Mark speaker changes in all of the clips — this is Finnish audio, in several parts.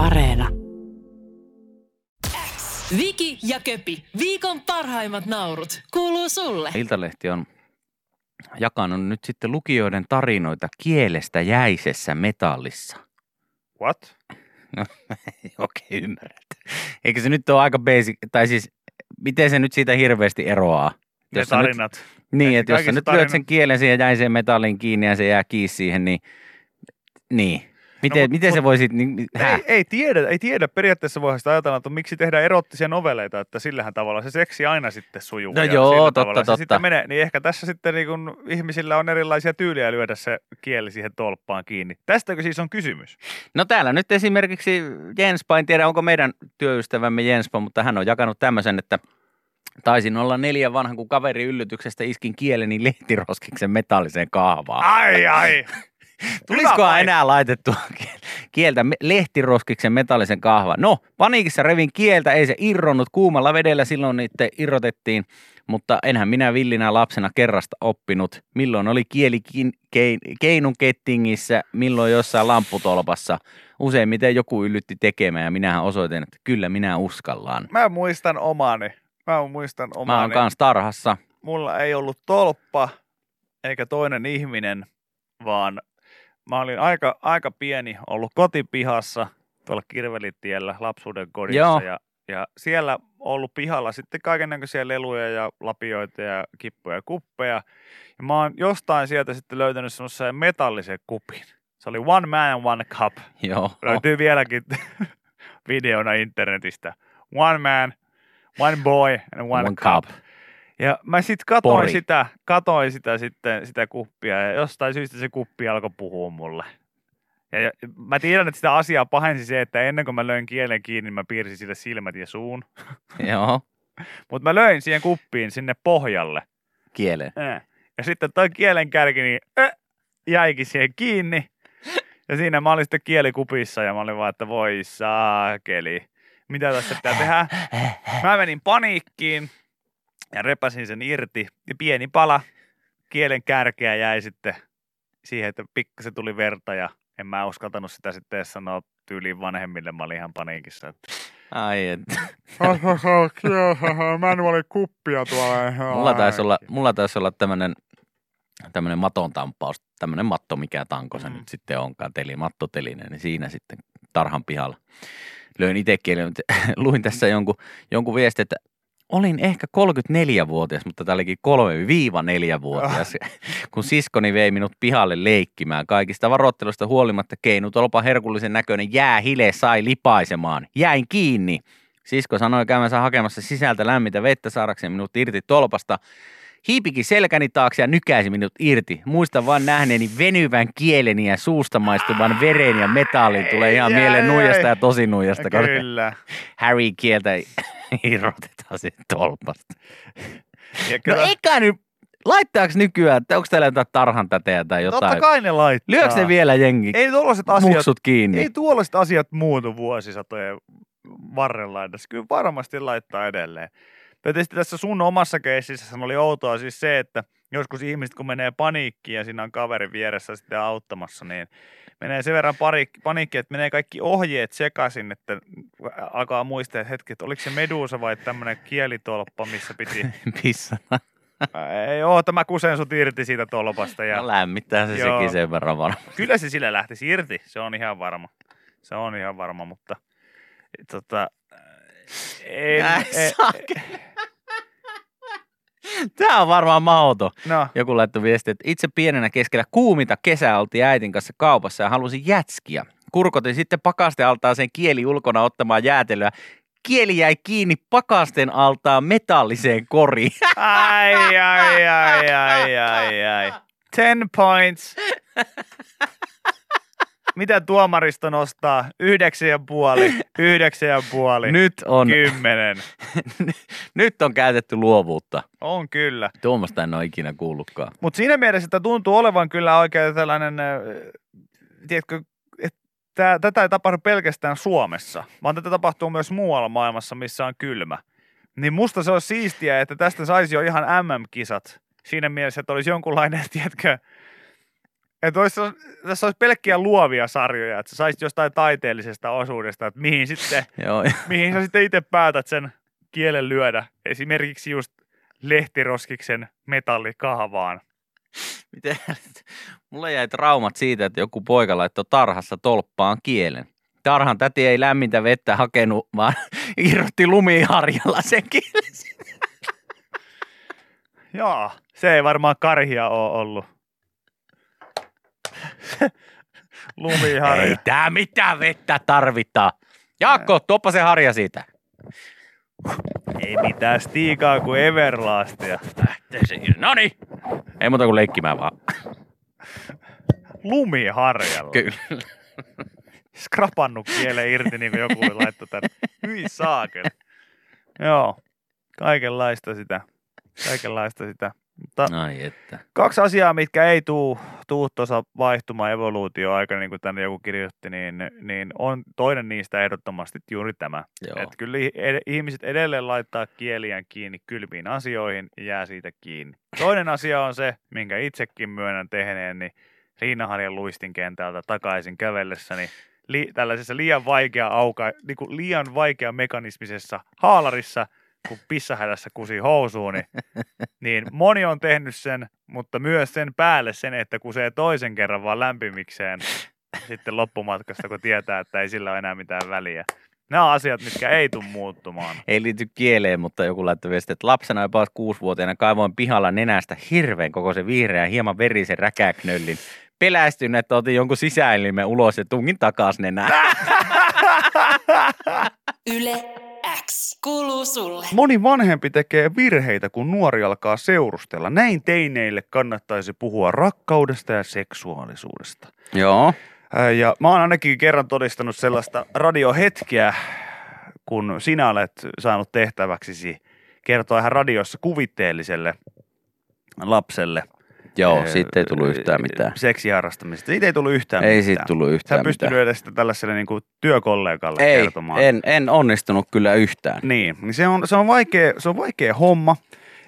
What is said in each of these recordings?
Speaker 1: Areena.
Speaker 2: Viki ja Köpi, viikon parhaimmat naurut, kuuluu sulle.
Speaker 3: Iltalehti on jakanut nyt sitten lukijoiden tarinoita kielestä jäisessä metallissa.
Speaker 4: What?
Speaker 3: No, okei, ymmärrät. Eikö se nyt ole aika basic, tai siis miten se nyt siitä hirveästi eroaa?
Speaker 4: Ne
Speaker 3: Jos sä nyt-
Speaker 4: tarinat.
Speaker 3: Niin, että jos sä nyt lyöt
Speaker 4: tarinat-
Speaker 3: sen kielen siihen jäiseen metalliin kiinni ja se jää kiinni siihen, niin, niin. Miten,
Speaker 4: mut-
Speaker 3: miten se
Speaker 4: mut-
Speaker 3: voi sitten, niin?
Speaker 4: Ei, ei, tiedä, ei tiedä. Periaatteessa voi sitä ajatella, että miksi tehdään erottisia noveleita, että sillähän tavalla se seksi aina sitten sujuu.
Speaker 3: No joo, totta,
Speaker 4: tavalla se
Speaker 3: totta.
Speaker 4: Sitten menee. Niin ehkä tässä sitten niin kun ihmisillä on erilaisia tyyliä lyödä se kieli siihen tolppaan kiinni. Tästäkö siis on kysymys?
Speaker 3: No täällä nyt esimerkiksi Jenspa, en tiedä onko meidän työystävämme Jenspa, mutta hän on jakanut tämmöisen, että taisin olla neljän vanhan, kun kaveri yllytyksestä iskin kieleni lehtiroskiksen metalliseen kahvaan.
Speaker 4: Ai ai!
Speaker 3: Tulisikohan enää laitettua kieltä lehtiroskiksen metallisen kahvan? No, paniikissa revin kieltä, ei se irronnut kuumalla vedellä, silloin niitä irrotettiin, mutta enhän minä villinä lapsena kerrasta oppinut, milloin oli kieli keinun kettingissä, milloin jossain lamputolpassa. Useimmiten joku yllytti tekemään ja minähän osoitin, että kyllä minä uskallaan.
Speaker 4: Mä muistan omani. Mä muistan
Speaker 3: Mä
Speaker 4: omani.
Speaker 3: oon kans tarhassa.
Speaker 4: Mulla ei ollut tolppa eikä toinen ihminen, vaan mä olin aika, aika pieni ollut kotipihassa tuolla Kirvelitiellä lapsuuden kodissa
Speaker 3: Joo.
Speaker 4: ja, ja siellä ollut pihalla sitten kaikennäköisiä leluja ja lapioita ja kippuja ja kuppeja. Ja mä oon jostain sieltä sitten löytänyt semmoisen metallisen kupin. Se oli One Man, One Cup.
Speaker 3: Joo.
Speaker 4: Löytyy vieläkin videona internetistä. One Man, One Boy and One,
Speaker 3: One
Speaker 4: cup.
Speaker 3: cup.
Speaker 4: Ja mä sitten katoin
Speaker 3: Pori.
Speaker 4: sitä, katoin sitä sitten, sitä kuppia ja jostain syystä se kuppi alkoi puhua mulle. Ja, mä tiedän, että sitä asiaa pahensi se, että ennen kuin mä löin kielen kiinni, niin mä piirsin sille silmät ja suun.
Speaker 3: Joo.
Speaker 4: Mutta mä löin siihen kuppiin sinne pohjalle.
Speaker 3: Kieleen.
Speaker 4: Äh. Ja sitten toi kielen kärki niin äh, jäikin siihen kiinni. Ja siinä mä olin sitten kielikupissa ja mä olin vaan, että voi saakeli. Mitä tässä pitää tehdä? Mä menin paniikkiin ja repäsin sen irti. Ja pieni pala kielen kärkeä jäi sitten siihen, että pikkasen tuli verta ja en mä uskaltanut sitä sitten edes sanoa tyyliin vanhemmille. Mä olin ihan paniikissa. Että...
Speaker 3: Ai, et.
Speaker 4: Manuaali kuppia tuolla.
Speaker 3: Mulla taisi olla, mulla taisi olla tämmönen, tämmönen maton tampaus, tämmönen matto, mikä tanko se
Speaker 4: Mm.
Speaker 3: nyt sitten onkaan, teli, mattoteline, niin siinä sitten tarhan pihalla. Löin itsekin, luin tässä jonkun, jonkun viesti, että olin ehkä 34-vuotias, mutta tämä olikin 3-4-vuotias, kun siskoni vei minut pihalle leikkimään. Kaikista varoittelusta huolimatta keinutolpa herkullisen näköinen jäähile sai lipaisemaan. Jäin kiinni. Sisko sanoi käymänsä hakemassa sisältä lämmintä vettä saadakseen minut irti tolpasta. Hiipikin selkäni taakse ja nykäisi minut irti. Muistan vain nähneeni venyvän kieleni ja suusta maistuvan veren ja metallin. Tulee ihan
Speaker 4: Ai,
Speaker 3: mieleen nuijasta ja tosi nuijasta,
Speaker 4: Kyllä.
Speaker 3: Harry kieltä irrotetaan siitä tolpasta.
Speaker 4: Ja
Speaker 3: No
Speaker 4: kyllä,
Speaker 3: eikä nyt, laittaako nykyään, että onko täällä jotain tarhan täteä tai
Speaker 4: totta
Speaker 3: jotain?
Speaker 4: kai ne laittaa.
Speaker 3: Lyöks ne vielä jengi
Speaker 4: Ei tuollaiset asiat,
Speaker 3: muksut kiinni?
Speaker 4: ei tuollaiset asiat muutu vuosisatojen varrella. Tässä kyllä varmasti laittaa edelleen. Ja tietysti tässä sun omassa keississä oli outoa siis se, että joskus ihmiset kun menee paniikkiin ja siinä on kaveri vieressä sitten auttamassa, niin menee sen verran paniikki, että menee kaikki ohjeet sekaisin, että alkaa muistaa, hetki, että oliko se meduusa vai tämmöinen kielitolppa, missä piti,
Speaker 3: Pissana.
Speaker 4: ei oo, tämä kusen sut irti siitä tolpasta. Ja
Speaker 3: No lämmittää se
Speaker 4: Joo.
Speaker 3: sekin sen verran varmaan.
Speaker 4: Kyllä se sillä lähtisi irti, se on ihan varma. Se on ihan varma, mutta tota, en,
Speaker 3: Ai,
Speaker 4: en,
Speaker 3: Tää on varmaan mahdoton.
Speaker 4: no,
Speaker 3: Joku laittoi viesti, että itse pienenä keskellä kuuminta kesää oltiin äitin kanssa kaupassa ja halusin jätskiä. Kurkotin sitten sen kieli ulkona ottamaan jäätelöä. Kieli jäi kiinni pakasten altaan metalliseen koriin.
Speaker 4: ai, ai, ai, ai, ai, ai. Ten points. Mitä tuomaristo nostaa? Yhdeksän ja puoli, yhdeksän ja puoli,
Speaker 3: Nyt on,
Speaker 4: kymmenen.
Speaker 3: nyt on käytetty luovuutta.
Speaker 4: On kyllä.
Speaker 3: Tuommoista en ole ikinä kuullutkaan.
Speaker 4: Mutta siinä mielessä että tuntuu olevan kyllä oikein tällainen, äh, tiedätkö, että tätä ei tapahdu pelkästään Suomessa, vaan tätä tapahtuu myös muualla maailmassa, missä on kylmä. Niin musta se olisi siistiä, että tästä saisi jo ihan MM-kisat. Siinä mielessä, että olisi jonkunlainen, tiedätkö, Että olisi, tässä olisi pelkkiä luovia sarjoja, että sä saisit jostain taiteellisesta osuudesta, että mihin, sitten,
Speaker 3: Joo,
Speaker 4: mihin sä sitten itse päätät sen kielen lyödä. Esimerkiksi just lehtiroskiksen metallikahvaan.
Speaker 3: Miten? Mulle jäi traumat siitä, että joku poika laittoi tarhassa tolppaan kielen. Tarhan täti ei lämmintä vettä hakenut, vaan irrotti lumiharjalla sen kielen.
Speaker 4: Joo, se ei varmaan karhia ole ollut. Lumiharja.
Speaker 3: Ei tää mitään vettä tarvita. Jaakko, tuoppa se harja siitä.
Speaker 4: Ei mitään stiikaa kuin Everlastia.
Speaker 3: Lähtee se. No niin. Ei muuta kuin leikkimään vaan.
Speaker 4: Lumiharjalla.
Speaker 3: Kyllä.
Speaker 4: Skrapannut kielen irti, niin kuin joku laittoi tänne. Hyi saakeli. Joo, kaikenlaista sitä. Kaikenlaista sitä. Mutta
Speaker 3: Ai että.
Speaker 4: kaksi asiaa, mitkä ei tuu, tuu tuossa vaihtuma evoluutio aikana, niin kuin tänne joku kirjoitti, niin, niin on toinen niistä ehdottomasti juuri tämä.
Speaker 3: Joo.
Speaker 4: Että kyllä ed- ihmiset edelleen laittaa kieliään kiinni kylmiin asioihin ja jää siitä kiinni. Toinen asia on se, minkä itsekin myönnän tehneen, niin Riinaharjan luistin kentältä takaisin kävellessäni li- tällaisessa liian vaikea auka, niin kuin liian vaikea mekanismisessa haalarissa, kun pissahädässä kusi housuun, niin, niin moni on tehnyt sen, mutta myös sen päälle sen, että kusee toisen kerran vaan lämpimikseen sitten loppumatkasta, kun tietää, että ei sillä ole enää mitään väliä. Nämä on asiat, mitkä ei tule muuttumaan.
Speaker 3: Ei liity kieleen, mutta joku laittoi viesti, että lapsena jopa kuusivuotiaana kaivoin pihalla nenästä hirveän koko se vihreän, hieman verisen räkäknöllin. Pelästyn, että otin jonkun sisäelimen ulos ja tungin takas nenään.
Speaker 2: Yle X kuuluu sulle.
Speaker 4: Moni vanhempi tekee virheitä, kun nuori alkaa seurustella. Näin teineille kannattaisi puhua rakkaudesta ja seksuaalisuudesta.
Speaker 3: Joo.
Speaker 4: Ja mä oon ainakin kerran todistanut sellaista radiohetkeä, kun sinä olet saanut tehtäväksisi kertoa ihan radiossa kuvitteelliselle lapselle.
Speaker 3: Joo,
Speaker 4: ää,
Speaker 3: siitä ei tullut yhtään mitään.
Speaker 4: Seksiharrastamisesta. Siitä ei tullut yhtään
Speaker 3: Ei
Speaker 4: mitään.
Speaker 3: siitä tullut
Speaker 4: Sä
Speaker 3: yhtään
Speaker 4: et pystynyt
Speaker 3: mitään.
Speaker 4: edes sitä tällaiselle niin kuin työkollegalle
Speaker 3: Ei,
Speaker 4: kertomaan.
Speaker 3: en, en onnistunut kyllä yhtään.
Speaker 4: Niin, niin se on, se on, vaikea, se on vaikea homma.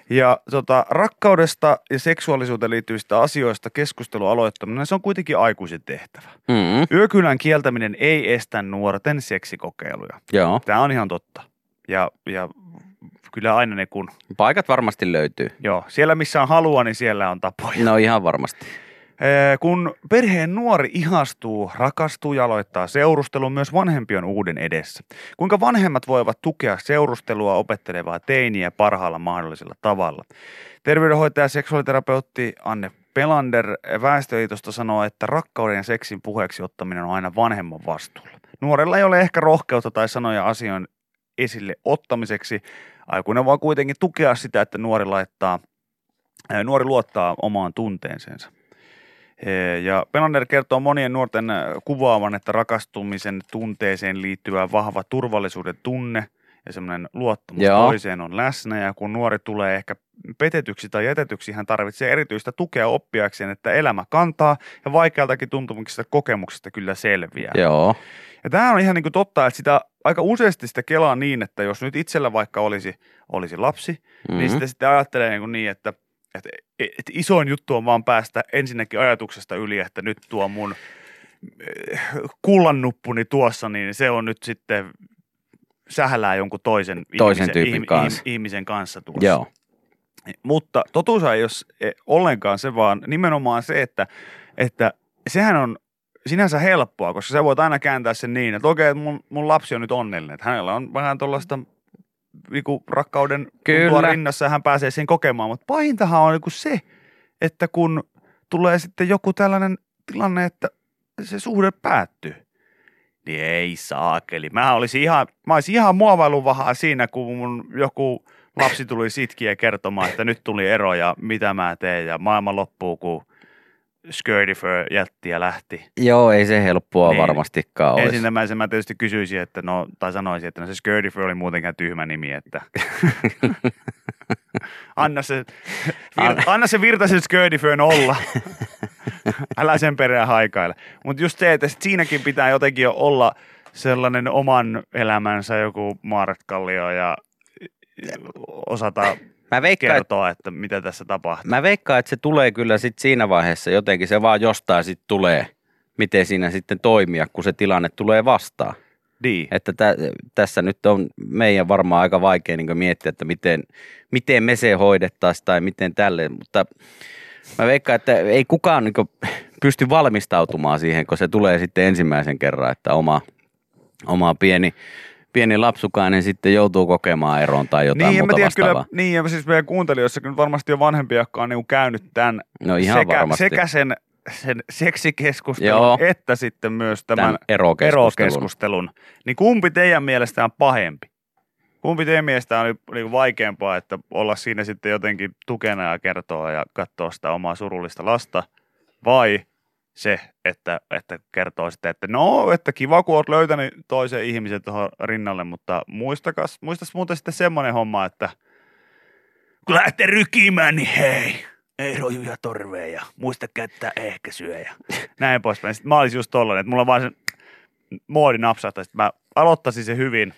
Speaker 4: Ja tota, rakkaudesta ja seksuaalisuuteen liittyvistä asioista keskustelun aloittaminen, se on kuitenkin aikuisen tehtävä.
Speaker 3: Mm,
Speaker 4: Yökylän kieltäminen ei estä nuorten seksikokeiluja.
Speaker 3: joo,
Speaker 4: Tämä on ihan totta. Ja, ja kyllä aina ne kun,
Speaker 3: paikat varmasti löytyy.
Speaker 4: joo, siellä missä on halua, niin siellä on tapoja.
Speaker 3: No ihan varmasti.
Speaker 4: Kun perheen nuori ihastuu, rakastuu ja aloittaa seurustelun, myös vanhempi on uuden edessä. Kuinka vanhemmat voivat tukea seurustelua opettelevaa teiniä parhaalla mahdollisella tavalla? Terveydenhoitaja ja seksuaaliterapeutti Anne Pelander Väestöliitosta sanoo, että rakkauden ja seksin puheeksi ottaminen on aina vanhemman vastuulla. Nuorella ei ole ehkä rohkeutta tai sanoja asioin esille ottamiseksi. Aikuinen voi kuitenkin tukea sitä, että nuori laittaa Nuori luottaa omaan tunteensa. Ee, Ja Pelander kertoo monien nuorten kuvaavan, että rakastumisen tunteeseen liittyvä vahva turvallisuuden tunne ja semmoinen luottamus
Speaker 3: Joo.
Speaker 4: toiseen on läsnä. Ja kun nuori tulee ehkä petetyksi tai jätetyksi, hän tarvitsee erityistä tukea oppiakseen, että elämä kantaa ja vaikealtakin tuntumuksista kokemuksista kyllä selviää.
Speaker 3: Joo,
Speaker 4: Ja tämä on ihan niin kuin totta, että sitä aika useasti sitä kelaa niin, että jos nyt itsellä vaikka olisi, olisi lapsi, mm-hmm. niin
Speaker 3: Mhm.
Speaker 4: sitä sitten ajattelee niin, kuin niin että, että, että isoin juttu on vaan päästä ensinnäkin ajatuksesta yli, että nyt tuo mun eh, kullannuppuni tuossa, niin se on nyt sitten sähälää jonkun toisen,
Speaker 3: Toisen
Speaker 4: ihmisen,
Speaker 3: tyypin
Speaker 4: ihmi-
Speaker 3: kanssa.
Speaker 4: ihmisen kanssa tuossa.
Speaker 3: joo,
Speaker 4: Mutta totuus ei ole ollenkaan se, vaan nimenomaan se, että, että sehän on sinänsä helppoa, koska sä voit aina kääntää sen niin, että okei, mun, mun lapsi on nyt onnellinen. Että hänellä on vähän tuollaista niinku, rakkauden
Speaker 3: Kyllä.
Speaker 4: tuntua rinnassa ja hän pääsee sen kokemaan. Mutta pahintahan on niinku se, että kun tulee sitten joku tällainen tilanne, että se suhde päättyy. Niin ei saakeli. Mä olisin ihan, mä olisin ihan muovailuvahaa siinä, kun mun joku lapsi tuli sitkiä kertomaan, että nyt tuli ero ja mitä mä teen ja maailma loppuu, kun Skirdifer jätti ja lähti.
Speaker 3: joo, ei se helppoa
Speaker 4: Niin.
Speaker 3: varmastikaan olisi.
Speaker 4: Ensimmäisenä mä tietysti kysyisin, että no, tai sanoisin, että no se Skirdifer oli muutenkin tyhmä nimi, että anna se, vir, anna se Virtasen Skirdifer olla. Älä sen perään haikaile. Mutta just se, että sit siinäkin pitää jotenkin jo olla sellainen oman elämänsä joku Maaret Kallio ja osata
Speaker 3: Mä veikkaan, että,
Speaker 4: kertoa, että mitä tässä tapahtuu.
Speaker 3: mä veikkaan, että se tulee kyllä sit siinä vaiheessa jotenkin, se vaan jostain sitten tulee, miten siinä sitten toimia, kun se tilanne tulee vastaan.
Speaker 4: Niin.
Speaker 3: Että tä, tässä nyt on meidän varmaan aika vaikea niin miettiä, että miten, miten me se hoidettaisiin tai miten tälle, mutta mä veikkaan, että ei kukaan niin pysty valmistautumaan siihen, kun se tulee sitten ensimmäisen kerran, että oma, oma pieni, pieni lapsukainen sitten joutuu kokemaan eron tai jotain
Speaker 4: Niin,
Speaker 3: muuta
Speaker 4: tiedä,
Speaker 3: vastaavaa.
Speaker 4: kyllä, niin, ja siis meidän kuuntelijoissakin nyt varmasti on vanhempi, jotka on niin käynyt tämän
Speaker 3: No ihan
Speaker 4: sekä,
Speaker 3: varmasti.
Speaker 4: sekä sen, sen seksikeskustelun
Speaker 3: Joo.
Speaker 4: että sitten myös tämän,
Speaker 3: Tämän erokeskustelun.
Speaker 4: erokeskustelun. Niin kumpi teidän mielestä on pahempi? Kumpi teidän mielestä on niin vaikeampaa, että olla siinä sitten jotenkin tukena ja kertoa ja katsoa sitä omaa surullista lasta, vai se, että, että kertoo sitten, että no, että kiva kun oot löytänyt toisen ihmisen tuohon rinnalle, mutta muistakas, muistas muuten sitten semmoinen homma, että kun lähtee rykimään, niin hei, ei rojuja torveja, muista käyttää ehkäisyä ja näin poispäin. Sitten mä olisin just tollainen, että mulla vaan se moodi napsahtaa, mä aloittaisin se hyvin,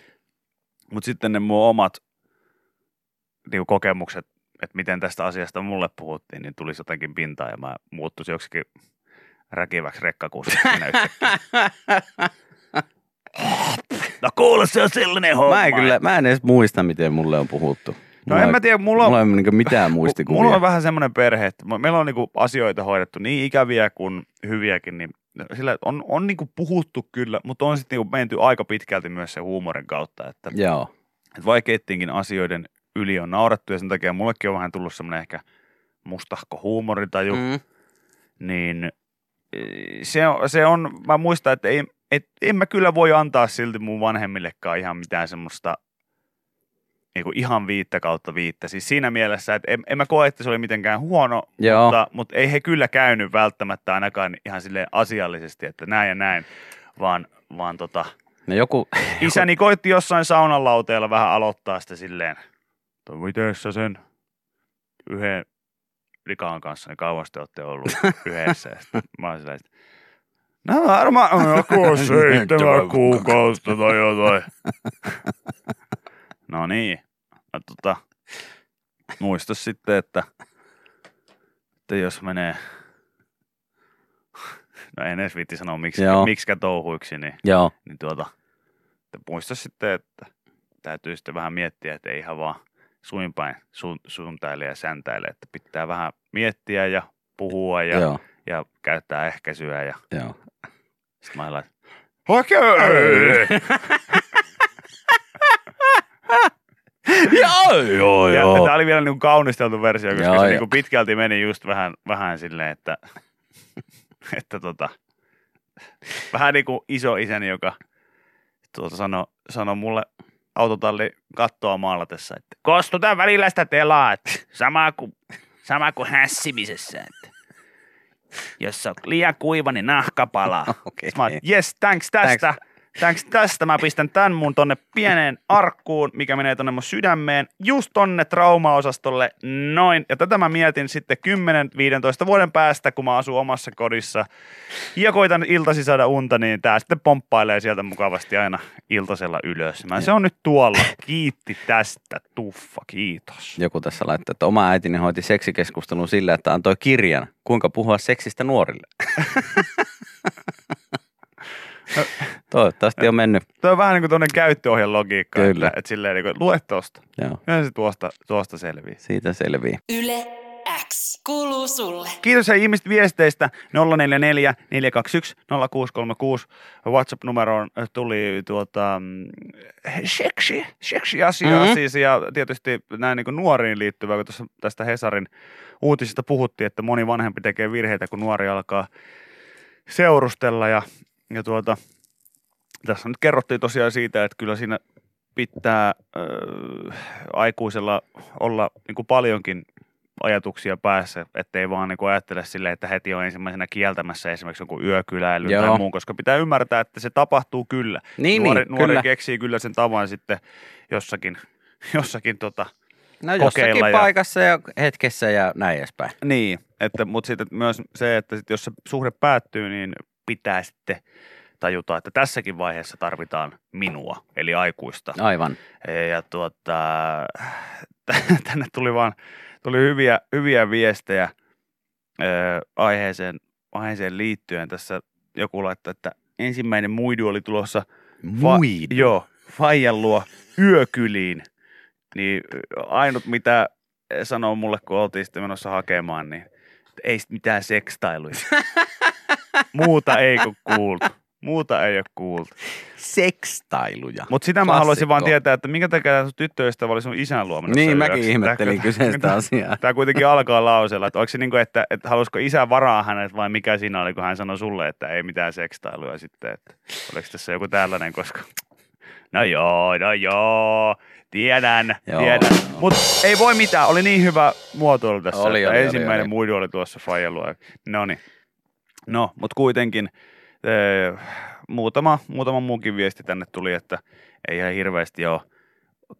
Speaker 4: mutta sitten ne mun omat niin kokemukset, että miten tästä asiasta mulle puhuttiin, niin tulisi jotenkin pintaan ja mä muuttuisin joksikin räkiväksi yhtäkkiä. No kuule, se on sellainen homma.
Speaker 3: Mä en, kyllä, mä en edes muista, miten mulle on puhuttu.
Speaker 4: No
Speaker 3: Mulla
Speaker 4: en mä tiedä, mulla on,
Speaker 3: Mulla ei ole niin mitään muistikuvia.
Speaker 4: Mulla on vähän semmoinen perhe, että me- meillä on niinku asioita hoidettu niin ikäviä kuin hyviäkin, niin sillä on, on niinku puhuttu kyllä, mutta on sitten niinku menty aika pitkälti myös se huumorin kautta, että,
Speaker 3: Joo.
Speaker 4: että vaikeittiinkin asioiden yli on naurettu ja sen takia mullekin on vähän tullut semmoinen ehkä mustahko huumoritaju, mm. Niin se on, se on, mä muistan, että ei, et, en mä kyllä voi antaa silti mun vanhemmillekaan ihan mitään semmoista niinku ihan viittä kautta viittä. Siis siinä mielessä, että en, en mä koe, että se oli mitenkään huono,
Speaker 3: Joo.
Speaker 4: mutta, mutta ei he kyllä käynyt välttämättä ainakaan ihan sille asiallisesti, että näin ja näin, vaan, vaan tota,
Speaker 3: No joku,
Speaker 4: isäni koitti jossain saunan lauteella vähän aloittaa sitä silleen, että miten sä sen yhden likaan kanssa, niin kauan te olette ollut yhdessä. Ja mä oon silleen, no varmaan joku seitsemän kuukautta tai jotain. No niin. No, tota, muista sitten, että, että jos menee, no en edes viitti sanoa miksi, miksikä touhuiksi, niin
Speaker 3: joo,
Speaker 4: niin tuota, että muista sitten, että täytyy sitten vähän miettiä, että ei ihan vaan suinpäin sun, ja säntäile, että pitää vähän miettiä ja puhua ja,
Speaker 3: joo,
Speaker 4: ja käyttää ehkäisyä ja
Speaker 3: joo.
Speaker 4: sitten mä laitan, okei,
Speaker 3: joo, joo,
Speaker 4: ja tämä oli vielä niin kaunisteltu versio, koska
Speaker 3: Joo,
Speaker 4: se
Speaker 3: joo.
Speaker 4: niin pitkälti meni just vähän, vähän silleen, että, että tota, vähän niin kuin iso isäni, joka tuota sanoi sano mulle autotalli kattoa maalatessa, että kostutaan välillä sitä telaa, että sama kuin, sama kuin hässimisessä, että jos on liian kuiva, niin nahka palaa.
Speaker 3: Okei.
Speaker 4: Mä oon, yes, thanks tästä. Thanks tästä. Mä pistän tän mun tonne pieneen arkkuun, mikä menee tonne mun sydämeen, just tonne traumaosastolle, noin. Ja tätä mä mietin sitten 10-15 vuoden päästä, kun mä asun omassa kodissa ja koitan iltasi saada unta, niin tää sitten pomppailee sieltä mukavasti aina iltasella ylös. Mä, se on nyt tuolla. Kiitti tästä, tuffa, kiitos.
Speaker 3: Joku tässä laittaa, että oma äitini hoiti seksikeskustelun sillä, että antoi kirjan, kuinka puhua seksistä nuorille. Toivottavasti on mennyt.
Speaker 4: Tuo on vähän niin kuin tuonne käyttöohjan logiikka,
Speaker 3: Kyllä.
Speaker 4: että, että silleen niin kuin, lue tosta.
Speaker 3: Joo,
Speaker 4: Ja se tuosta, tuosta selvii.
Speaker 3: siitä selvii.
Speaker 2: Yle X kuuluu sulle.
Speaker 4: Kiitos hei ihmiset viesteistä 044 421 0636. WhatsApp-numeroon tuli tuota, mm, seksi, seksi asiaa
Speaker 3: Mhm.
Speaker 4: siis ja tietysti näin niin kuin nuoriin liittyvää, kun tuossa tästä Hesarin uutisista puhuttiin, että moni vanhempi tekee virheitä, kun nuori alkaa seurustella ja, ja tuota, tässä nyt kerrottiin tosiaan siitä, että kyllä siinä pitää äh, aikuisella olla niin kuin paljonkin ajatuksia päässä, ettei vaan niin kuin ajattele silleen, että heti on ensimmäisenä kieltämässä esimerkiksi jonkun yökyläilyn
Speaker 3: Joo.
Speaker 4: tai muun, koska pitää ymmärtää, että se tapahtuu kyllä.
Speaker 3: Niin,
Speaker 4: nuori,
Speaker 3: niin,
Speaker 4: nuori
Speaker 3: kyllä.
Speaker 4: keksii kyllä sen tavan sitten jossakin, jossakin tota,
Speaker 3: No jossakin
Speaker 4: ja-
Speaker 3: paikassa ja hetkessä ja näin edespäin.
Speaker 4: niin, että, mutta sitten myös se, että sit jos se suhde päättyy, niin pitää sitten tajuta, että tässäkin vaiheessa tarvitaan minua, eli aikuista.
Speaker 3: Aivan.
Speaker 4: Ja tuota, tänne tuli vaan tuli hyviä, hyviä viestejä ö, aiheeseen, aiheeseen liittyen. Tässä joku laittoi, että ensimmäinen muidu oli tulossa
Speaker 3: Muidu.
Speaker 4: Joo, Faijan luo yökyliin. Niin ainut mitä sanoo mulle, kun oltiin sitten menossa hakemaan, niin ei sit mitään sekstailuja. Muuta ei ole kuultu. Muuta ei ole kuultu.
Speaker 3: Sekstailuja.
Speaker 4: Mutta sitä mä
Speaker 3: Klassikko.
Speaker 4: haluaisin vaan tietää, että minkä takia sun tyttöystävä oli sun isän luomana.
Speaker 3: Niin, mäkin ihmettelin kyseistä asiaa.
Speaker 4: Tämä kuitenkin alkaa lauseella, että, onko se niin kuin, että, että halusiko isä varaa hänet vai mikä siinä oli, kun hän sanoi sulle, että ei mitään sekstailuja sitten. Että, oliko tässä joku tällainen, koska no joo, no joo, tiedän,
Speaker 3: Joo,
Speaker 4: tiedän.
Speaker 3: joo.
Speaker 4: Mutta ei voi mitään, oli niin hyvä muotoilu tässä,
Speaker 3: Oli,
Speaker 4: että
Speaker 3: oli, oli,
Speaker 4: ensimmäinen
Speaker 3: oli.
Speaker 4: muidu oli tuossa Fajalua. No niin. No, mutta kuitenkin muutama, muutama muukin viesti tänne tuli, että ei ihan hirveästi ole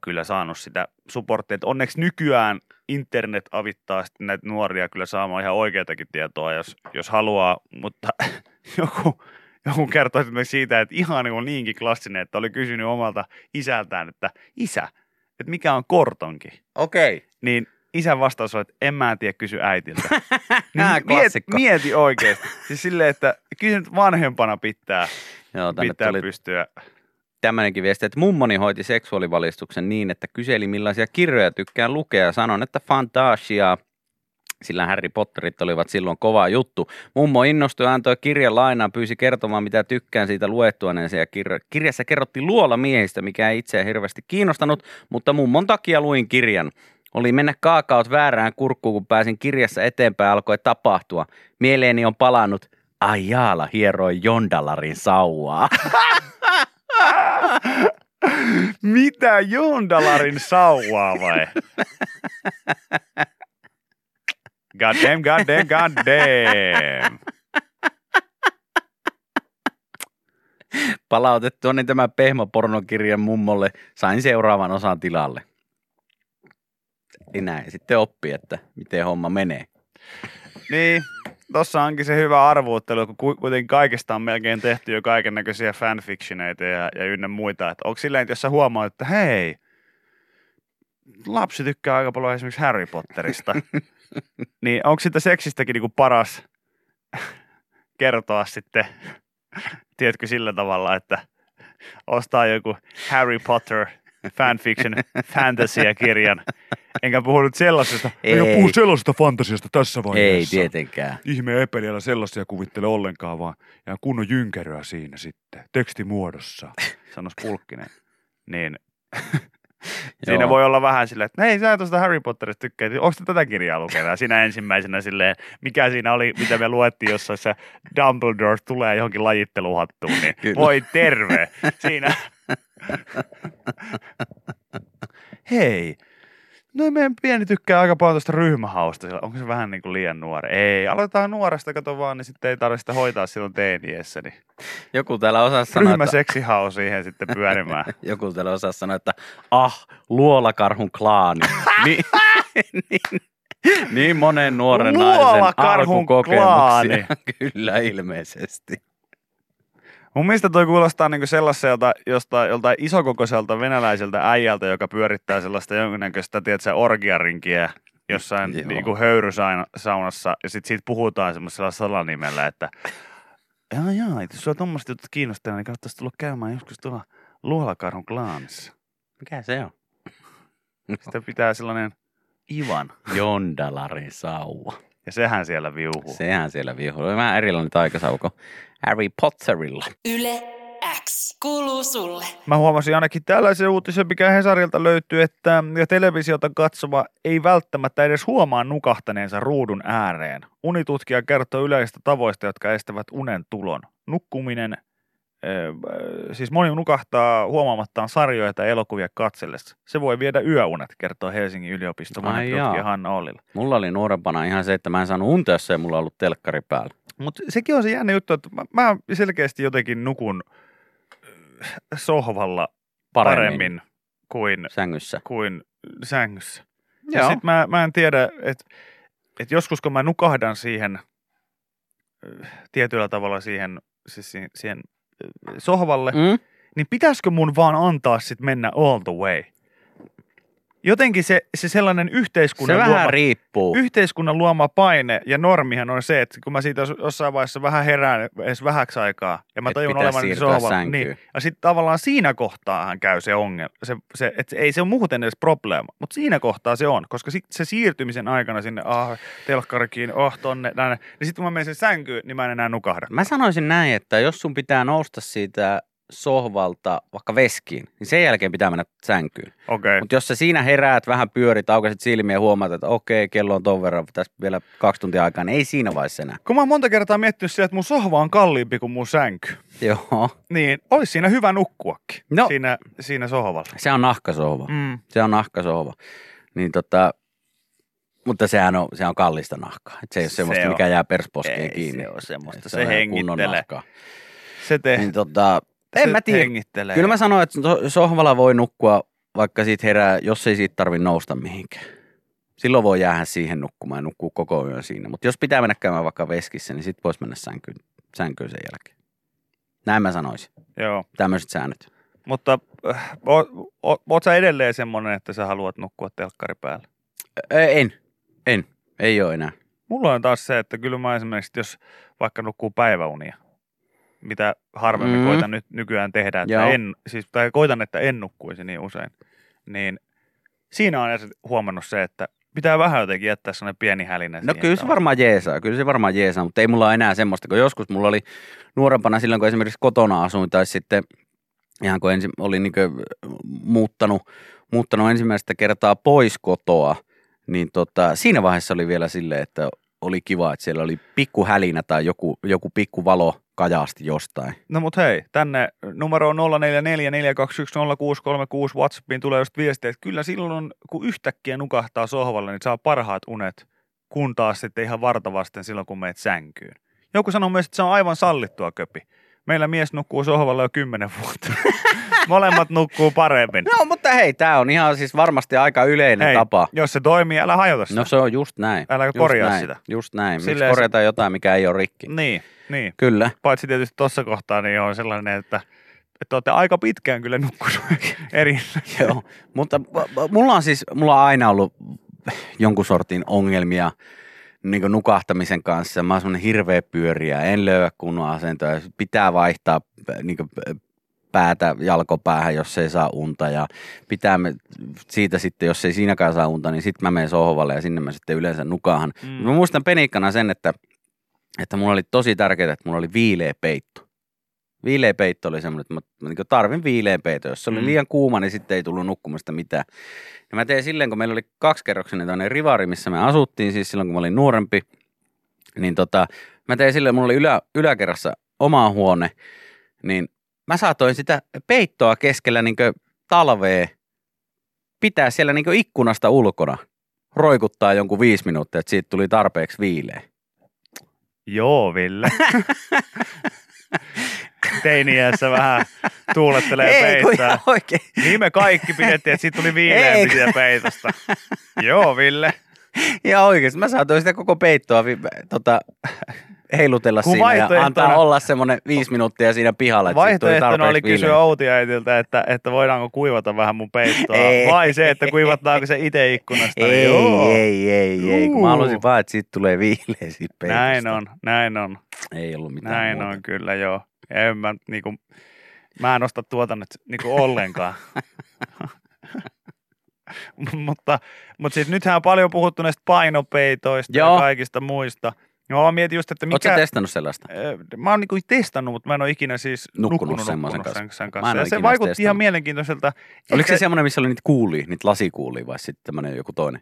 Speaker 4: kyllä saanut sitä supporttia. Onneksi nykyään internet avittaa sitten näitä nuoria kyllä saamaan ihan oikeatakin tietoa, jos, jos haluaa, mutta joku, joku kertoi esimerkiksi siitä, että ihan niin, niinkin klassinen, että oli kysynyt omalta isältään, että isä, että mikä on kortonki?
Speaker 3: Okei.
Speaker 4: Niin isän vastaus on, että en mä tiedä, kysy äitiltä.
Speaker 3: Nää
Speaker 4: mieti, mieti oikeasti. Siis silleen, että kyllä nyt vanhempana pitää,
Speaker 3: Joo, tänne
Speaker 4: pitää
Speaker 3: tuli
Speaker 4: pystyä.
Speaker 3: tämmöinenkin viesti, että mummoni hoiti seksuaalivalistuksen niin, että kyseli millaisia kirjoja tykkään lukea ja sanon, että fantasiaa, sillä Harry Potterit olivat silloin kova juttu. Mummo innostui ja antoi kirjan lainaan, pyysi kertomaan mitä tykkään siitä luettuaneensa ja kir- kirjassa kerrottiin luola miehistä, mikä ei itseä hirveästi kiinnostanut, mutta mummon takia luin kirjan. Oli mennä kaakaot väärään kurkkuun, kun pääsin kirjassa eteenpäin alkoi tapahtua. Mieleeni on palannut, ai jaala hieroi Jondalarin sauvaa.
Speaker 4: Mitä Jondalarin sauvaa vai? God damn, god damn, god damn.
Speaker 3: palautettua, niin tämä pehmopornokirjan mummolle sain seuraavan osan tilalle. Eli näin sitten oppi, että miten homma menee.
Speaker 4: Niin, tossa onkin se hyvä arvuuttelu, kun ku- kuitenkin kaikesta on melkein tehty jo kaiken näköisiä fanfictioneita ja, ja ynnä muita. Että onko silleen, että jos sä huomaat, että hei, lapsi tykkää aika paljon esimerkiksi Harry Potterista, niin onko sitä seksistäkin niinku paras kertoa sitten, tiedätkö, sillä tavalla, että ostaa joku Harry Potter fanfiction fantasia-kirjan. Enkä puhu nyt sellaisesta,
Speaker 3: Ei.
Speaker 1: Eikä puhu sellaisesta fantasiasta tässä
Speaker 3: Ei
Speaker 1: vaiheessa.
Speaker 3: tietenkään.
Speaker 1: Ihme epeliällä sellaisia kuvittele ollenkaan, vaan ja kunnon jynkeröä siinä sitten, tekstimuodossa.
Speaker 4: sanois Pulkkinen, niin siinä
Speaker 3: Joo.
Speaker 4: voi olla vähän silleen, että hei sä tuosta Harry Potterista tykkäät, onko tätä kirjaa lukenut? Ja siinä ensimmäisenä silleen, mikä siinä oli, mitä me luettiin jossain se Dumbledore tulee johonkin lajitteluhattuun, niin
Speaker 3: Kyllä.
Speaker 4: voi terve. Siinä. hei, no meidän pieni tykkää aika paljon tuosta ryhmähausta. Onko se vähän niin kuin liian nuori? Ei, aloitetaan nuoresta, kato vaan, niin sitten ei tarvitse sitä hoitaa silloin teiniässä. Niin
Speaker 3: Joku täällä osaa sanoa, että,
Speaker 4: ryhmäseksihau siihen sitten pyörimään.
Speaker 3: joku täällä osaa sanoa, että ah, luolakarhun klaani. niin, niin, niin monen nuoren naisen alkukokemuksia.
Speaker 4: klaani.
Speaker 3: Kyllä ilmeisesti.
Speaker 4: Mun mielestä toi kuulostaa niinku sellaiselta jostain, joltain isokokoiselta venäläiseltä äijältä, joka pyörittää sellaista jonkinnäköistä, tiedätkö, orgiarinkiä jossain
Speaker 3: Joo.
Speaker 4: niinku höyrysaunassa ja sit siitä puhutaan semmoisella salanimellä, että jaa jaa, jos sua tommoset jutut kiinnostaa, niin kannattaisi tulla käymään joskus tuolla Luolakarhun klaanissa.
Speaker 3: Mikä se on?
Speaker 4: Sitä pitää sellainen Ivan.
Speaker 3: Jondalarin sauva.
Speaker 4: Ja sehän siellä viuhuu.
Speaker 3: Sehän siellä vihuu. Oli vähän erilainen taikasauko Harry Potterilla.
Speaker 2: Yle X kuuluu sulle.
Speaker 4: Mä huomasin ainakin tällaisen uutisen, mikä Hesarilta löytyy, että televisiota katsova ei välttämättä edes huomaa nukahtaneensa ruudun ääreen. Unitutkija kertoo yleisistä tavoista, jotka estävät unen tulon. Nukkuminen, siis moni nukahtaa huomaamattaan sarjoja tai elokuvia katsellessa. Se voi viedä yöunet, kertoo Helsingin yliopiston tutkija. Hanna Ollila.
Speaker 3: Mulla oli nuorempana ihan se, että mä en saanut unta, jos ei mulla ollut telkkari päällä.
Speaker 4: Mutta sekin on se jännä juttu, että mä, mä selkeästi jotenkin nukun ö, sohvalla
Speaker 3: Paremmin,
Speaker 4: paremmin kuin
Speaker 3: sängyssä.
Speaker 4: kuin sängyssä. Ja sit mä, mä en tiedä, että et joskus kun mä nukahdan siihen ö, tietyllä tavalla siihen, siis siihen, siihen sohvalle, mm. Niin pitäisikö mun vaan antaa sit mennä all the way? Jotenkin se, se sellainen
Speaker 3: Se
Speaker 4: yhteiskunnan
Speaker 3: vähän
Speaker 4: luoma,
Speaker 3: riippuu.
Speaker 4: yhteiskunnan luoma paine ja normihan on se, että kun mä siitä jos- jossain vaiheessa vähän herään edes vähäksi aikaa ja mä
Speaker 3: Et
Speaker 4: tajun olevan
Speaker 3: siirtyä
Speaker 4: sohvalla, niin, ja sitten tavallaan siinä kohtaahan käy se ongelma, se, se, että ei se ole muuten edes probleema, mutta siinä kohtaa se on, koska sit se siirtymisen aikana sinne, ah, telkkarikin, oh, tonne, tänne, niin sitten kun mä menen sen sänkyyn, niin mä en enää nukahda.
Speaker 3: Mä sanoisin näin, että jos sun pitää nousta siitä sohvalta vaikka veskiin, niin sen jälkeen pitää mennä sänkyyn.
Speaker 4: Okay.
Speaker 3: Mutta jos sä siinä heräät, vähän pyörit, aukaiset silmiä ja huomaat, että okei, kello on ton verran, tässä vielä kaksi tuntia aikaa, niin ei siinä vaiheessa enää.
Speaker 4: Kun mä oon monta kertaa miettinyt sitä, että mun sohva on kalliimpi kuin mun sänky,
Speaker 3: Joo.
Speaker 4: niin olisi siinä hyvä nukkuakin
Speaker 3: No.
Speaker 4: siinä, siinä sohvalla.
Speaker 3: Se on nahkasohva.
Speaker 4: Mm.
Speaker 3: Se on nahkasohva. Niin tota, mutta sehän on, se on kallista nahkaa. Et se ei ole
Speaker 4: Se
Speaker 3: semmoista,
Speaker 4: on.
Speaker 3: mikä jää persposkeen
Speaker 4: Ei
Speaker 3: kiinni.
Speaker 4: se ole semmoista, se
Speaker 3: on kunnon
Speaker 4: hengittelee. Se, te,
Speaker 3: Niin tota, en mä tiedä.
Speaker 4: hengittelee.
Speaker 3: Kyllä mä sanoin, että so- sohvalla voi nukkua, vaikka siitä herää, jos ei siitä tarvi nousta mihinkään. Silloin voi jäädä siihen nukkumaan ja nukkuu koko yön siinä. Mutta jos pitää mennä käymään vaikka veskissä, niin sit voisi mennä sänkyyn, sänkyyn sen jälkeen. Näin mä sanoisin.
Speaker 4: Joo,
Speaker 3: Tämmöiset säännöt.
Speaker 4: mutta äh, oot, oot, oot sä edelleen semmonen, että sä haluat nukkua telkkari päällä?
Speaker 3: En. En. Ei ole enää.
Speaker 4: Mulla on taas se, että kyllä mä esimerkiksi, jos vaikka nukkuu päiväunia, mitä harvemmin
Speaker 3: Mm.
Speaker 4: koitan nyt nykyään tehdä, että
Speaker 3: Joo.
Speaker 4: en, siis, tai koitan, että en nukkuisi niin usein, niin siinä on huomannut se, että pitää vähän jotenkin jättää sellainen pieni hälinä
Speaker 3: No kyllä se varmaan jeesaa, kyllä se varmaan jeesaa, mutta ei mulla enää semmoista, kun joskus mulla oli nuorempana silloin, kun esimerkiksi kotona asuin tai sitten ihan kun ensin olin niin muuttanut, muuttanut ensimmäistä kertaa pois kotoa, niin tota, siinä vaiheessa oli vielä silleen, että oli kiva, että siellä oli pikku hälinä tai joku, joku pikku valo kajaasti jostain.
Speaker 4: No mut hei, tänne numero 0444210636 Whatsappiin tulee just viestiä, että kyllä silloin kun yhtäkkiä nukahtaa sohvalle, niin saa parhaat unet, kun taas sitten ihan vartavasten silloin kun meet sänkyyn. Joku sanoo myös, että se on aivan sallittua köpi. Meillä mies nukkuu sohvalla jo kymmenen vuotta. Molemmat nukkuu paremmin.
Speaker 3: No mutta hei, tämä on ihan siis varmasti aika yleinen
Speaker 4: Hei,
Speaker 3: tapa.
Speaker 4: jos se toimii, älä hajota sitä.
Speaker 3: No se on just näin.
Speaker 4: Älä
Speaker 3: just
Speaker 4: korjaa
Speaker 3: näin,
Speaker 4: sitä.
Speaker 3: Just näin. Miksi
Speaker 4: Silleen se-
Speaker 3: korjataan jotain, mikä ei ole rikki?
Speaker 4: Niin, niin.
Speaker 3: Kyllä.
Speaker 4: Paitsi tietysti tuossa kohtaa niin on sellainen, että, että olette aika pitkään kyllä nukkunut eri.
Speaker 3: Joo, mutta mulla on siis, mulla on aina ollut jonkun sortin ongelmia niin nukahtamisen kanssa. Mä oon semmonen hirveä pyöriä, en löyä kunnon asentoa. Pitää vaihtaa niin päätä jalkopäähän, jos ei saa unta ja pitää me, siitä sitten, jos ei siinäkään saa unta, niin sitten mä menen sohvalle ja sinne mä sitten yleensä nukahan.
Speaker 4: Mm.
Speaker 3: Mä muistan penikkana sen, että, että mulla oli tosi tärkeää, että mulla oli viileä peitto. Viileä peitto oli semmoinen, että mä, mä niin tarvin viileän peiton. Jos se oli
Speaker 4: Mm.
Speaker 3: liian kuuma, niin sitten ei tullut nukkumasta mitään. Ja mä tein silleen, kun meillä oli kaksikerroksinen tämmöinen rivari, missä me asuttiin, siis silloin kun mä olin nuorempi, niin tota, mä tein silleen, mulla oli ylä, yläkerrassa oma huone, niin mä saatoin sitä peittoa keskellä niin talvea pitää siellä niin ikkunasta ulkona, roikuttaa jonkun viisi minuuttia, että siitä tuli tarpeeksi viileä.
Speaker 4: Joo, Ville. Teiniässä vähän tuulettelee
Speaker 3: Ei,
Speaker 4: peittää.
Speaker 3: oikein.
Speaker 4: Niin me kaikki pidettiin, että siitä tuli viileämpi
Speaker 3: Ei.
Speaker 4: siitä peitosta. Joo, Ville.
Speaker 3: Ihan oikeasti. Mä saatoin sitä koko peittoa tota, heilutella
Speaker 4: Kun
Speaker 3: siinä ja antaa olla semmoinen viisi minuuttia siinä pihalla, että
Speaker 4: Vaihtoehtona oli kysyä
Speaker 3: viileä.
Speaker 4: Outi-äitiltä, että, että voidaanko kuivata vähän mun peittoa.
Speaker 3: Ei.
Speaker 4: Vai se, että kuivataanko se itse ikkunasta.
Speaker 3: Ei,
Speaker 4: Joo.
Speaker 3: ei, ei, ei, kun mä halusin vaan, että siitä tulee viileä siitä peitosta.
Speaker 4: Näin on, näin on,
Speaker 3: Ei ollut mitään
Speaker 4: näin
Speaker 3: muuta.
Speaker 4: on kyllä joo. En mä, niinku, mä en osta tuota nyt niinku ollenkaan. mutta, mutta siis nythän on paljon puhuttu näistä painopeitoista
Speaker 3: Joo.
Speaker 4: ja kaikista muista. No mä mietin just, että
Speaker 3: Oletko
Speaker 4: mikä...
Speaker 3: testannut sellaista?
Speaker 4: Mä oon niinku testannut, mutta mä en ole ikinä siis
Speaker 3: Nukkunut
Speaker 4: nukkunut,
Speaker 3: semmoisen kanssa.
Speaker 4: sen, sen
Speaker 3: Mä en
Speaker 4: kanssa.
Speaker 3: ole
Speaker 4: Ja se vaikutti
Speaker 3: testannut.
Speaker 4: ihan mielenkiintoiselta.
Speaker 3: Oliko se
Speaker 4: Ehkä-
Speaker 3: semmoinen, missä oli niitä kuulia, niitä lasikuulia vai sitten tämmöinen joku toinen?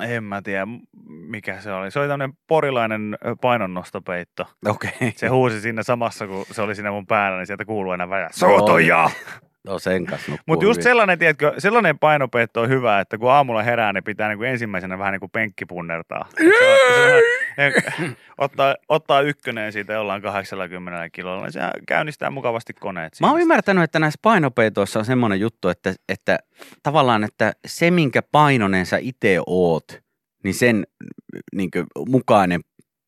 Speaker 4: En mä tiedä, mikä se oli. Se oli tämmöinen porilainen painonnostopeitto.
Speaker 3: Okei.
Speaker 4: Se huusi siinä samassa, kun se oli siinä mun päällä, niin sieltä kuuluu enää.
Speaker 3: Joo.
Speaker 4: Sotoja!
Speaker 3: No sen kanssa
Speaker 4: Mutta just
Speaker 3: hyvin.
Speaker 4: sellainen, tiedätkö, sellainen painopeitto on hyvä, että kun aamulla herää, niin pitää niin kuin ensimmäisenä vähän niin on- se on- ottaa, ottaa ykkönen siitä jollain 80 kilolla, niin se käynnistää mukavasti koneet.
Speaker 3: Mä oon ymmärtänyt, että näissä painopeitoissa on semmoinen juttu, että, että tavallaan, että se minkä painonen sä itse oot, niin sen niin mukainen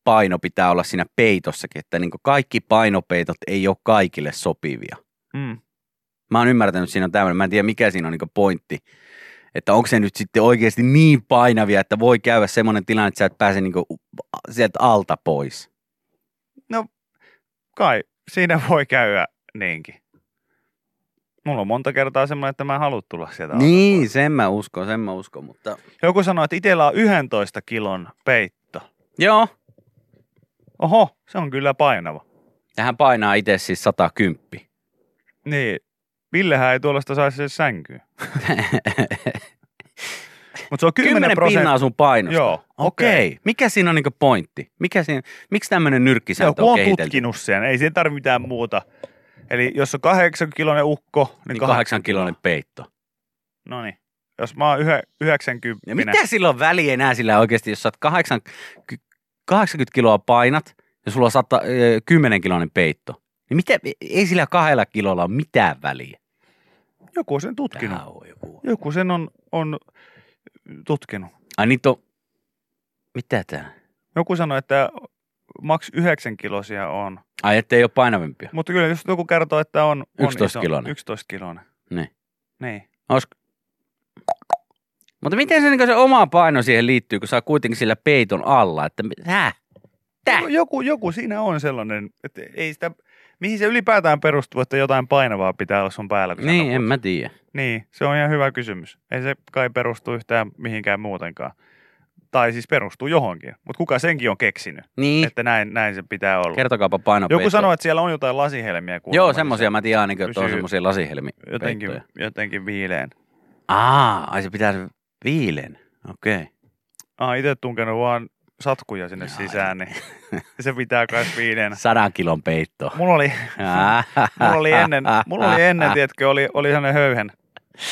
Speaker 3: paino pitää olla siinä peitossakin, että niin kaikki painopeitot ei ole kaikille sopivia.
Speaker 4: Mm.
Speaker 3: Mä oon ymmärtänyt, että siinä on tämmöinen, mä en tiedä mikä siinä on niin pointti, Että onko se nyt sitten oikeasti niin painavia, että voi käydä semmoinen tilanne, että sä et pääse niinku sieltä alta pois.
Speaker 4: No kai siinä voi käydä niinkin. Mulla on monta kertaa semmoinen, että mä en halua tulla sieltä alta
Speaker 3: Niin,
Speaker 4: pois.
Speaker 3: sen mä uskon, sen mä uskon, mutta...
Speaker 4: Joku sanoi, että itsellä on 11 kilon peitto.
Speaker 3: Joo,
Speaker 4: Oho, se on kyllä painava.
Speaker 3: tähän painaa itse siis 110.
Speaker 4: Niin, Villehän ei tuollaista saisi edes sänkyyn. Mutta se on 10,
Speaker 3: 10
Speaker 4: prosenttia.
Speaker 3: pinnaa sun painosta.
Speaker 4: Joo,
Speaker 3: Okei.
Speaker 4: okei.
Speaker 3: Okay. Mikä siinä on niinku pointti? Mikä siinä, miksi tämmöinen nyrkkisääntö
Speaker 4: Joku
Speaker 3: on
Speaker 4: on
Speaker 3: kehitelty?
Speaker 4: tutkinut sen, ei siinä tarvitse mitään muuta. Eli jos on 8 kilonen ukko, niin,
Speaker 3: Niin 8 kiloinen peitto.
Speaker 4: No niin. Jos mä oon yhä, 90
Speaker 3: Ja mitä sillä on väliä enää sillä oikeasti, jos sä oot 8, 80 kiloa painat ja sulla on 100, 10 kiloinen peitto? Niin mitä, ei sillä kahdella kilolla ole mitään väliä.
Speaker 4: Joku on sen tutkinut.
Speaker 3: On joku.
Speaker 4: Joku sen on, on tutkinut.
Speaker 3: Ai niitä on, mitä tää?
Speaker 4: Joku sanoi, että maks 9 kilosia on.
Speaker 3: Ai ettei ole painavimpia.
Speaker 4: Mutta kyllä jos joku kertoo, että on, on
Speaker 3: 11
Speaker 4: iso,
Speaker 3: kilonen.
Speaker 4: 11 kilonen.
Speaker 3: Niin.
Speaker 4: Niin.
Speaker 3: Olisiko? Mutta miten se, niin se oma paino siihen liittyy, kun oot kuitenkin sillä peiton alla, että häh? Tää?
Speaker 4: Joku, joku siinä on sellainen, että ei sitä, mihin se ylipäätään perustuu, että jotain painavaa pitää olla sun päällä. Kun
Speaker 3: Niin, en mä tiedä.
Speaker 4: Niin, se on ihan hyvä kysymys. Ei se kai perustu yhtään mihinkään muutenkaan. Tai siis perustuu johonkin. Mutta kuka senkin on keksinyt,
Speaker 3: Niin,
Speaker 4: että näin, näin se pitää olla.
Speaker 3: kertokaapa painopeitto.
Speaker 4: Joku sanoo, että siellä on jotain lasihelmiä. kuulemma,
Speaker 3: Joo,
Speaker 4: niin
Speaker 3: semmosia
Speaker 4: se
Speaker 3: mä tiedän ainakin, että on
Speaker 4: pysyy
Speaker 3: semmosia lasihelmi.
Speaker 4: Jotenkin, jotenkin viileen.
Speaker 3: Aa, ai se pitää se viilen. Okei. Okay.
Speaker 4: Ah, itse tunkenut vaan satkuja sinne
Speaker 3: Jaa,
Speaker 4: sisään, niin se pitää kai viileänä.
Speaker 3: Sadan kilon peitto.
Speaker 4: Mulla oli, mulla oli ennen, mulla oli ennen, tiedätkö, oli, oli sellainen höyhen,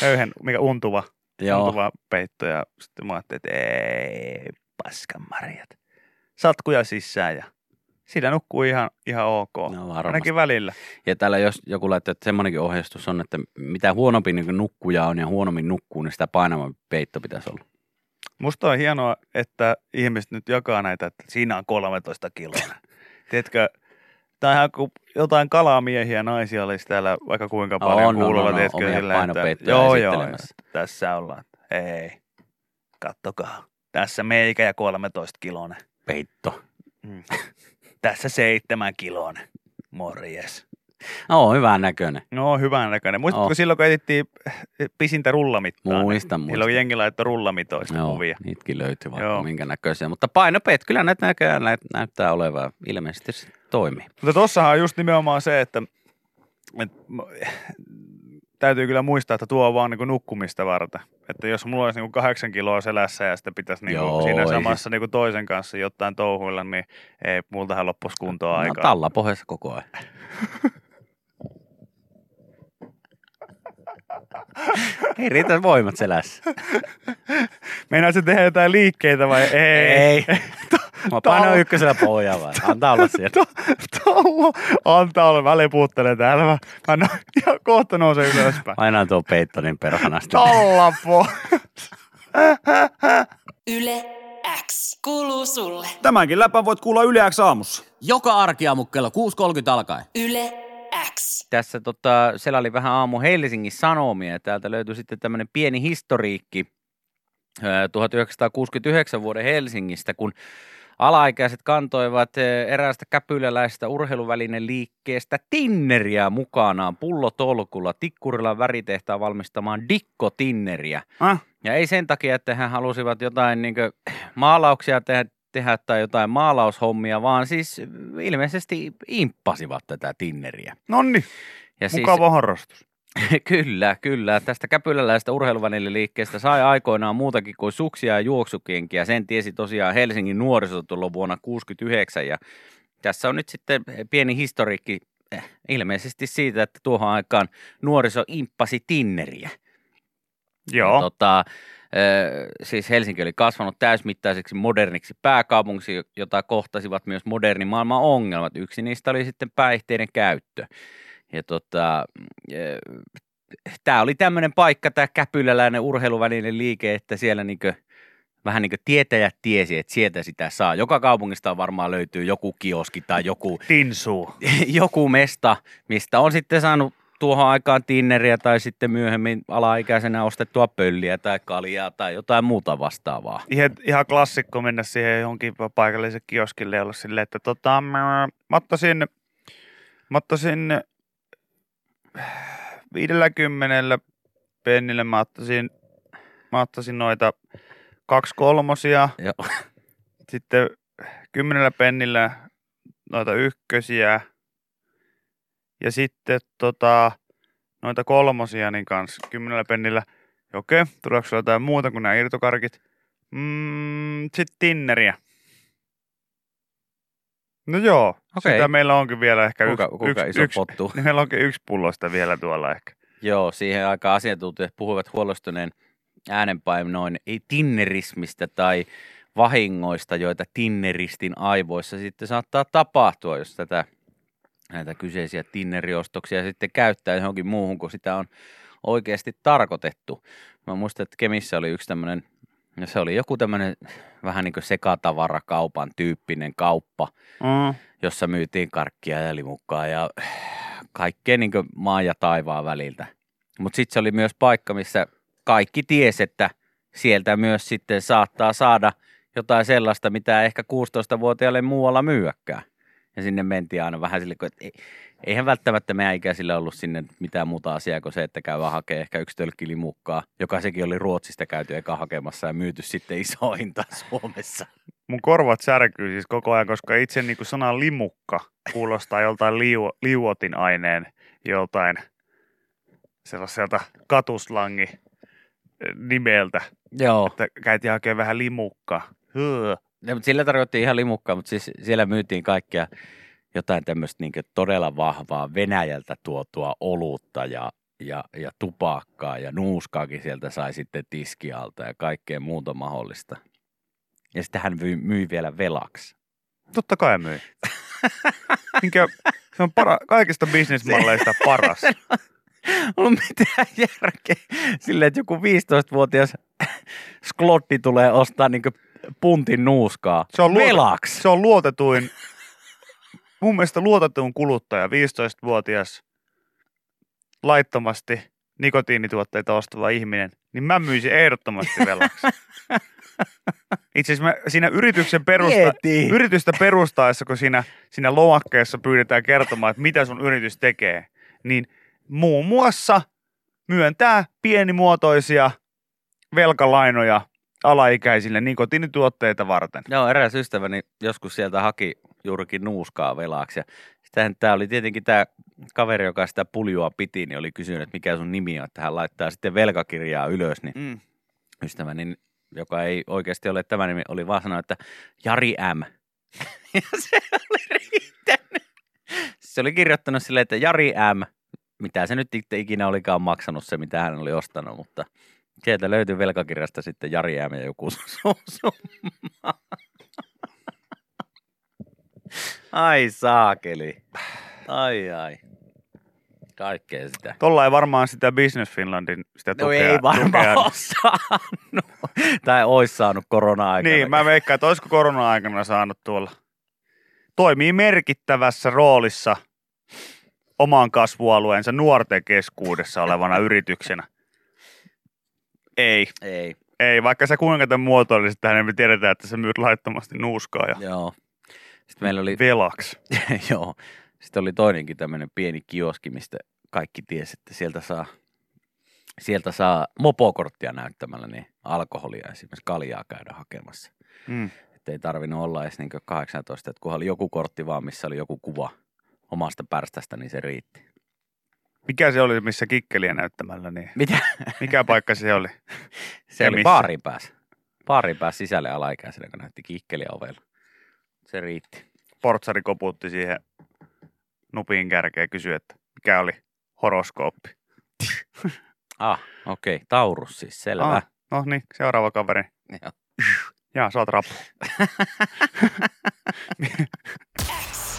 Speaker 4: höyhen, mikä untuva,
Speaker 3: Joo.
Speaker 4: untuva peitto. Ja sitten mä ajattelin, että ei, paskan marjat. Satkuja sisään ja siinä nukkuu ihan, ihan ok.
Speaker 3: No varmasti.
Speaker 4: Ainakin välillä.
Speaker 3: Ja täällä jos joku laittaa, että semmoinenkin ohjeistus on, että mitä huonompi niin nukkuja on ja huonommin nukkuu, niin sitä painavampi peitto pitäisi olla.
Speaker 4: Musta on hienoa, että ihmiset nyt jakaa näitä, että siinä on 13 kiloa. Tiedätkö, tämä on ihan kuin jotain kalamiehiä naisia olisi täällä vaikka kuinka paljon
Speaker 3: On, on,
Speaker 4: kuulolla,
Speaker 3: on, on,
Speaker 4: tiedätkö,
Speaker 3: omia
Speaker 4: sillä, että joo, joo, tässä ollaan. Ei, kattokaa. Tässä meikä ja 13 kilonen.
Speaker 3: Peitto.
Speaker 4: Mm. Tässä seitsemän kilonen. Morjes.
Speaker 3: No, hyvän näköinen.
Speaker 4: No, hyvän näköinen. Muistatko
Speaker 3: Oh.
Speaker 4: silloin, kun etittiin pisintä rullamittaa?
Speaker 3: Muistan,
Speaker 4: Silloin
Speaker 3: muistan.
Speaker 4: jengi laittoi rullamitoista
Speaker 3: Joo,
Speaker 4: kuvia.
Speaker 3: niitäkin löytyy vaikka
Speaker 4: Joo.
Speaker 3: minkä näköisiä. Mutta painopeet, kyllä näitä näköjään näyt- näyttää olevan. Ilmeisesti se toimii.
Speaker 4: Mutta tossahan on just nimenomaan se, että, että täytyy kyllä muistaa, että tuo on vaan niin nukkumista varten. Että jos mulla olisi niin kahdeksan kiloa selässä ja sitten pitäisi niin
Speaker 3: Joo,
Speaker 4: siinä
Speaker 3: ei
Speaker 4: samassa niin toisen kanssa jotain touhuilla, niin ei, multahan loppuisi kuntoa
Speaker 3: No,
Speaker 4: aikaa.
Speaker 3: talla pohjassa koko ajan. Ei riitä voimat selässä.
Speaker 4: Meinaatko tehdä jotain liikkeitä vai ei?
Speaker 3: Ei. Mä
Speaker 4: Talla-
Speaker 3: painoin ykkösellä pohjaa vai? Antaa olla siellä.
Speaker 4: Talla, antaa olla, mä leputtelen täällä. Mä, mä no, ihan kohta nousen ylöspäin.
Speaker 3: Painaan tuo peitto niin perhanasti.
Speaker 4: Tallapo.
Speaker 2: Yle X kuuluu sulle.
Speaker 5: Tämänkin läpän voit kuulla Yle X aamussa.
Speaker 6: Joka arkiaamu kello 6.30 alkaen.
Speaker 2: Yle X.
Speaker 3: Tässä tota, siellä oli vähän aamu Helsingin Sanomia täältä löytyi sitten tämmöinen pieni historiikki ö, 1969 vuoden Helsingistä, kun alaikäiset kantoivat eräästä käpyläläisestä urheiluvälinen liikkeestä tinneriä mukanaan pullotolkulla Tikkurilan väritehtaan valmistamaan dikkotinneriä.
Speaker 5: Äh?
Speaker 3: Ja ei sen takia, että he halusivat jotain niin maalauksia tehdä, tehdä tai jotain maalaushommia, vaan siis ilmeisesti imppasivat tätä tinneriä.
Speaker 4: Nonni,
Speaker 3: Ja
Speaker 4: mukava harrastus.
Speaker 3: Siis, kyllä, kyllä. Tästä käpyläläistä urheiluväliliikkeestä sai aikoinaan muutakin kuin suksia ja juoksukenkiä. Sen tiesi tosiaan Helsingin nuoriso tuolloin vuonna 1969. Ja tässä on nyt sitten pieni historiikki eh, ilmeisesti siitä, että tuohon aikaan nuoriso imppasi tinneriä.
Speaker 4: Joo.
Speaker 3: Ja Tota, ö, siis Helsinki oli kasvanut täysmittaiseksi moderniksi pääkaupungiksi, jota kohtasivat myös modernin maailman ongelmat. Yksi niistä oli sitten päihteiden käyttö. Ja tota, tämä oli tämmöinen paikka, tämä käpyläläinen urheiluvälinen liike, että siellä niinkö, vähän niin kuin tietäjät tiesi, että sieltä sitä saa. Joka kaupungista varmaan löytyy joku kioski tai joku
Speaker 4: Tinsuu.
Speaker 3: joku mesta, mistä on sitten saanut tuohon aikaan tinneriä tai sitten myöhemmin alaikäisenä ostettua pölliä tai kaljaa tai jotain muuta vastaavaa.
Speaker 4: Ihan, ihan klassikko mennä siihen johonkin paikalliselle kioskille ja olla silleen, että tota, mä, mä ottaisin, mä ottaisin 50 pennille, mä ottaisin, mä ottaisin noita kaksi kolmosia,
Speaker 3: Joo.
Speaker 4: sitten kymmenellä pennillä noita ykkösiä sitten tota, noita kolmosia niin kanssa kymmenellä pennillä. Okei, tuleeko sulla jotain muuta kuin nämä irtokarkit? Mm, sitten tinneriä. No joo,
Speaker 3: Okei.
Speaker 4: sitä meillä onkin vielä ehkä
Speaker 3: Kuinka,
Speaker 4: yksi,
Speaker 3: kuinka
Speaker 4: yksi,
Speaker 3: iso
Speaker 4: yksi,
Speaker 3: pottu?
Speaker 4: niin meillä onkin yksi pullosta vielä tuolla ehkä.
Speaker 3: Joo, siihen aikaan asiantuntijat puhuivat huolestuneen äänenpainoin tinnerismistä tai vahingoista, joita tinneristin aivoissa sitten saattaa tapahtua, jos tätä näitä kyseisiä tinneriostoksia sitten käyttää johonkin muuhun, kun sitä on oikeasti tarkoitettu. Mä muistan, että Kemissä oli yksi tämmöinen, no se oli joku tämmöinen vähän niin kuin sekatavarakaupan tyyppinen kauppa,
Speaker 4: Mm.
Speaker 3: jossa myytiin karkkia ja limukkaa ja kaikkea niin maan ja taivaan väliltä. Mutta sitten se oli myös paikka, missä kaikki ties, että sieltä myös sitten saattaa saada jotain sellaista, mitä ehkä 16-vuotiaille muualla myyäkään. Ja sinne mentiin aina vähän sille, että ei, eihän välttämättä meidän ikäisillä ollut sinne mitään muuta asiaa kuin se, että käy vaan hakee ehkä yksi tölkki limukkaa, joka sekin oli Ruotsista käyty eka hakemassa ja myyty sitten iso hinta Suomessa.
Speaker 4: Mun korvat särkyy siis koko ajan, koska itse niin kuin sana limukka kuulostaa joltain liu, liuotin aineen joltain sellaiselta katuslangi eh, nimeltä,
Speaker 3: Joo.
Speaker 4: että käytiin hakemaan vähän limukkaa. Hyö.
Speaker 3: Ja, mutta sillä tarkoitti ihan limukkaa, mutta siis siellä myytiin kaikkea jotain tämmöistä niin todella vahvaa Venäjältä tuotua olutta ja, ja, ja tupakkaa ja nuuskaakin sieltä sai sitten tiskialta ja kaikkea muuta mahdollista. Ja sitten hän myi, myi vielä velaksi.
Speaker 4: Totta kai myy. Minkä, se on para, kaikista bisnesmalleista paras.
Speaker 3: On mitään järkeä silleen, että joku 15-vuotias sklotti tulee ostaa niin puntin nuuskaa
Speaker 4: Se on luota-
Speaker 3: velaksi.
Speaker 4: Se on luotetuin, mun mielestä luotetuin kuluttaja, 15-vuotias, laittomasti nikotiinituotteita ostava ihminen, niin mä myisin ehdottomasti velaksi. Itse asiassa mä, siinä yrityksen perusta,
Speaker 3: Mieti.
Speaker 4: yritystä perustaessa, kun siinä, siinä lomakkeessa pyydetään kertomaan, että mitä sun yritys tekee, niin muun muassa myöntää pienimuotoisia velkalainoja alaikäisille nikotiinituotteita varten.
Speaker 3: Joo, eräs ystäväni joskus sieltä haki juurikin nuuskaa velaksi. Ja sitähän tämä oli tietenkin tämä kaveri, joka sitä puljua piti, niin oli kysynyt, että mikä sun nimi on, että hän laittaa sitten velkakirjaa ylös, niin
Speaker 4: Mm.
Speaker 3: ystäväni, joka ei oikeasti ole tämä nimi, oli vaan sanonut, että Jari M. Ja se oli riittänyt. Se oli kirjoittanut silleen, että Jari M. Mitä se nyt itse ikinä olikaan maksanut se, mitä hän oli ostanut, mutta sieltä löytyi velkakirjasta sitten Jari ja joku su- summa. Ai saakeli. Ai ai. Kaikkea sitä.
Speaker 4: Tolla ei varmaan sitä Business Finlandin sitä
Speaker 3: No
Speaker 4: tukea.
Speaker 3: ei varmaan
Speaker 4: tukea.
Speaker 3: ole saanut. Tai ois saanut korona-aikana.
Speaker 4: Niin, mä veikkaan, että olisiko korona-aikana saanut tuolla. Toimii merkittävässä roolissa oman kasvualueensa nuorten keskuudessa olevana yrityksenä. Ei,
Speaker 3: Ei,
Speaker 4: ei, vaikka sä kuinka tämän muotoilisit tähän, niin me tiedetään, että sä myyt laittomasti nuuskaa ja
Speaker 3: joo. Sitten meillä oli,
Speaker 4: velaksi.
Speaker 3: joo, sitten oli toinenkin tämmöinen pieni kioski, mistä kaikki tiesi, että sieltä saa, sieltä saa mopokorttia näyttämällä niin alkoholia esimerkiksi kaljaa käydä hakemassa.
Speaker 4: Mm.
Speaker 3: Että ei tarvinnut olla edes niin 18, että kunhan oli joku kortti vaan, missä oli joku kuva omasta pärstästä, niin se riitti.
Speaker 4: Mikä se oli, missä kikkeliä näyttämällä, niin
Speaker 3: Mitä?
Speaker 4: mikä paikka se oli?
Speaker 3: Se
Speaker 4: Ja
Speaker 3: oli
Speaker 4: missä?
Speaker 3: baarin päässä. Baarin päässä sisälle alaikäisenä, kun näytti kikkeliä ovella. Se riitti.
Speaker 4: Portsari koputti siihen nupin kärkeen ja kysyi, että mikä oli horoskooppi.
Speaker 3: Ah, okei. Okay. Taurus siis, selvä.
Speaker 4: Ah, no niin, seuraava kaveri.
Speaker 3: Joo.
Speaker 4: Jaa, saat rapu.